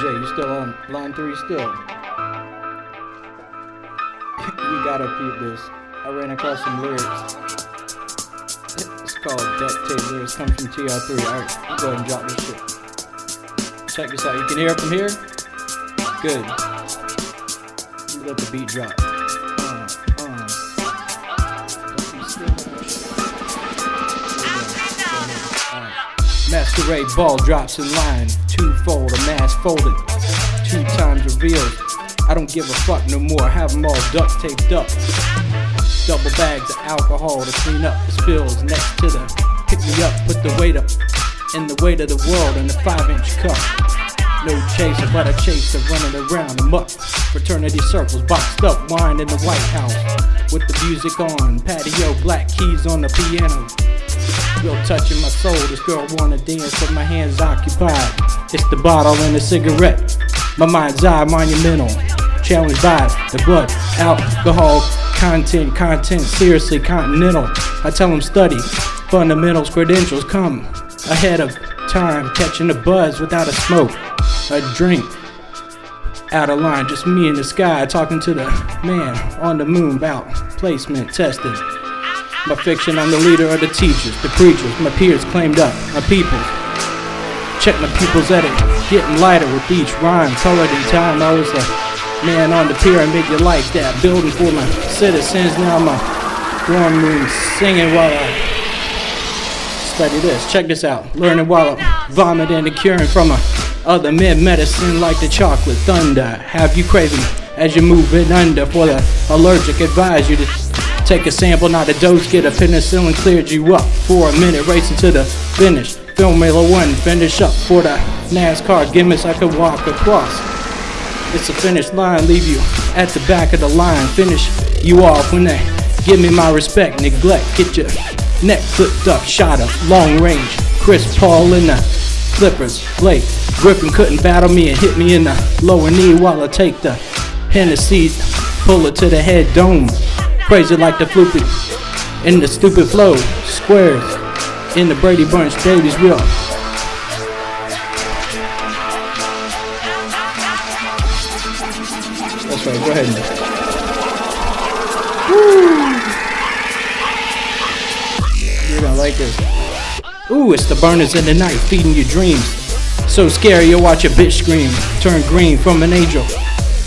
J, you still on line three still? we gotta peep this. I ran across some lyrics. It's called Duct Tape Lyrics, comes from TR3. Alright, go ahead and drop this shit. Check this out. You can hear it from here? Good. Let the beat drop. Uh, uh. Masquerade ball drops in line. Twofold, a mask folded. Two times revealed. I don't give a fuck no more. Have them all duct taped up. Double bags of alcohol to clean up the spills next to the pick me up. Put the weight up in the weight of the world in the five inch cup. No chaser, but a chaser running around the muck. Fraternity circles boxed up, wine in the White House. With the music on, patio, black keys on the piano. Real touching my soul. This girl wanna dance, but my hands occupied. It's the bottle and the cigarette. My mind's eye monumental. Challenged by the blood, alcohol, content, content, seriously continental. I tell them study, fundamentals, credentials come ahead of time, catching the buzz without a smoke, a drink. Out of line, just me in the sky, talking to the man on the moon about placement tested. My fiction, I'm the leader of the teachers, the preachers, my peers claimed up, my people. Check my pupils at it, getting lighter with each rhyme, colored in time. I was a man on the pyramid, you like that. Building for my citizens, now my dorm room singing while I study this. Check this out, learning while I'm vomiting and curing from a other men medicine like the chocolate thunder. Have you craving as you move it under for the allergic? Advise you to Take a sample, not a dose, get a penicillin, cleared you up for a minute, racing to the finish. film Formula One, finish up for the NASCAR gimmicks I could walk across. It's a finish line, leave you at the back of the line, finish you off when they give me my respect, neglect, get your neck flipped up, shot up, long range. Chris Paul in the Clippers, Blake Griffin couldn't battle me and hit me in the lower knee while I take the Hennessy, pull it to the head dome. Crazy like the floopy in the stupid flow. Squares in the Brady Bunch. Baby's real. That's right. Go ahead. Woo. You're gonna like this. Ooh, it's the burners in the night feeding your dreams. So scary you'll watch a bitch scream. Turn green from an angel.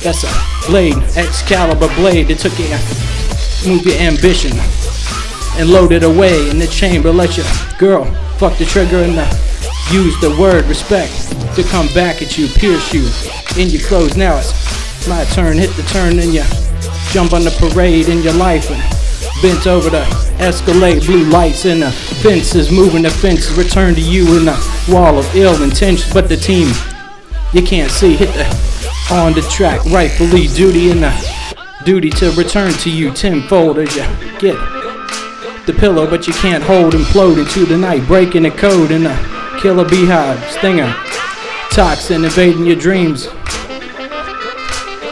That's a blade, Excalibur blade that took your move your ambition and load it away in the chamber. Let your girl fuck the trigger and the, use the word respect to come back at you, pierce you in your clothes. Now it's my turn, hit the turn and you jump on the parade in your life and bent over the escalade, blue lights and the fences, moving the fences, return to you in the wall of ill intentions. But the team you can't see hit the on the track, rightfully duty in the uh, duty to return to you tenfold as you get the pillow, but you can't hold, implode into the night, breaking the code in a killer beehive, stinger, toxin invading your dreams,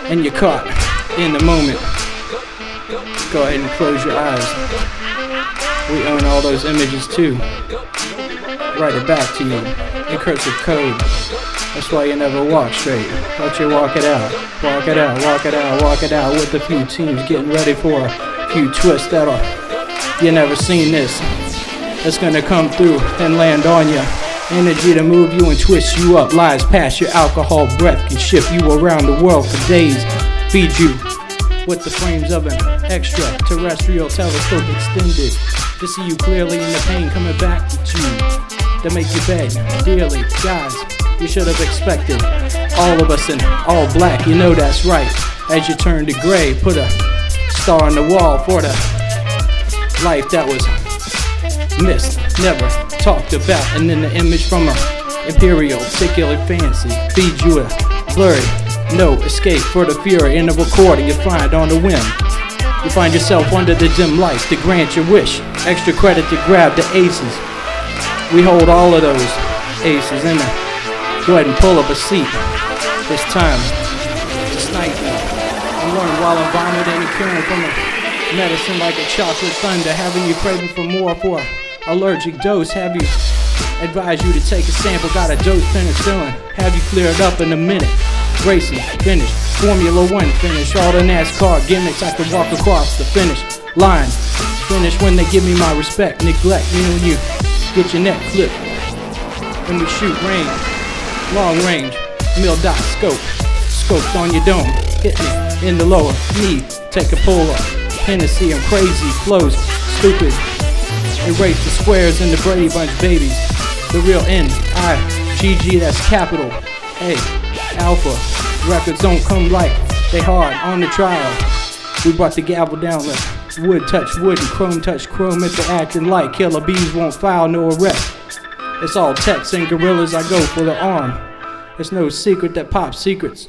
and you're caught in the moment. Go ahead and close your eyes. We own all those images too. Write it back to you in cursive code. That's why you never walk straight. Let you walk it out. Walk it out, walk it out, walk it out with a few teams getting ready for a few twists that'll you never seen this. That's gonna come through and land on you. Energy to move you and twist you up. Lies past your alcohol breath can shift you around the world for days. Feed you with the frames of an extraterrestrial telescope extended to see you clearly in the pain coming back at you. To make you beg dearly, guys you should have expected. All of us in all black, you know that's right. As you turn to gray, put a star on the wall for the life that was missed, never talked about. And then the image from a imperial, particularly fancy, feeds you a blurry, no escape for the fury in the recording you find on the whim. You find yourself under the dim lights to grant your wish. Extra credit to grab the aces. We hold all of those aces in the Go ahead and pull up a seat. This time, it's night. I'm learning while I'm vomiting curing from a medicine like a chocolate thunder, having you craving for more for allergic dose. Have you Advise you to take a sample, got a dose penicillin. Have you cleared up in a minute. Racing, finish. Formula One, finish. All the NASCAR gimmicks, I can walk across the finish line. Finish when they give me my respect. Neglect me when you get your neck clipped. When we shoot range, long range, mil dot scope. Scopes on your dome, hit me in the lower knee. Take a pull up. Hennessy, I'm crazy, flows, stupid. Erase the squares in the Brady Bunch babies. The real N, I, GG, that's capital. A, Alpha. Records don't come light, they hard on the trial. We brought the gavel down like wood touch wood and chrome touch chrome if they're acting like killer bees won't file no arrest. It's all text and gorillas, I go for the arm. It's no secret that pop secrets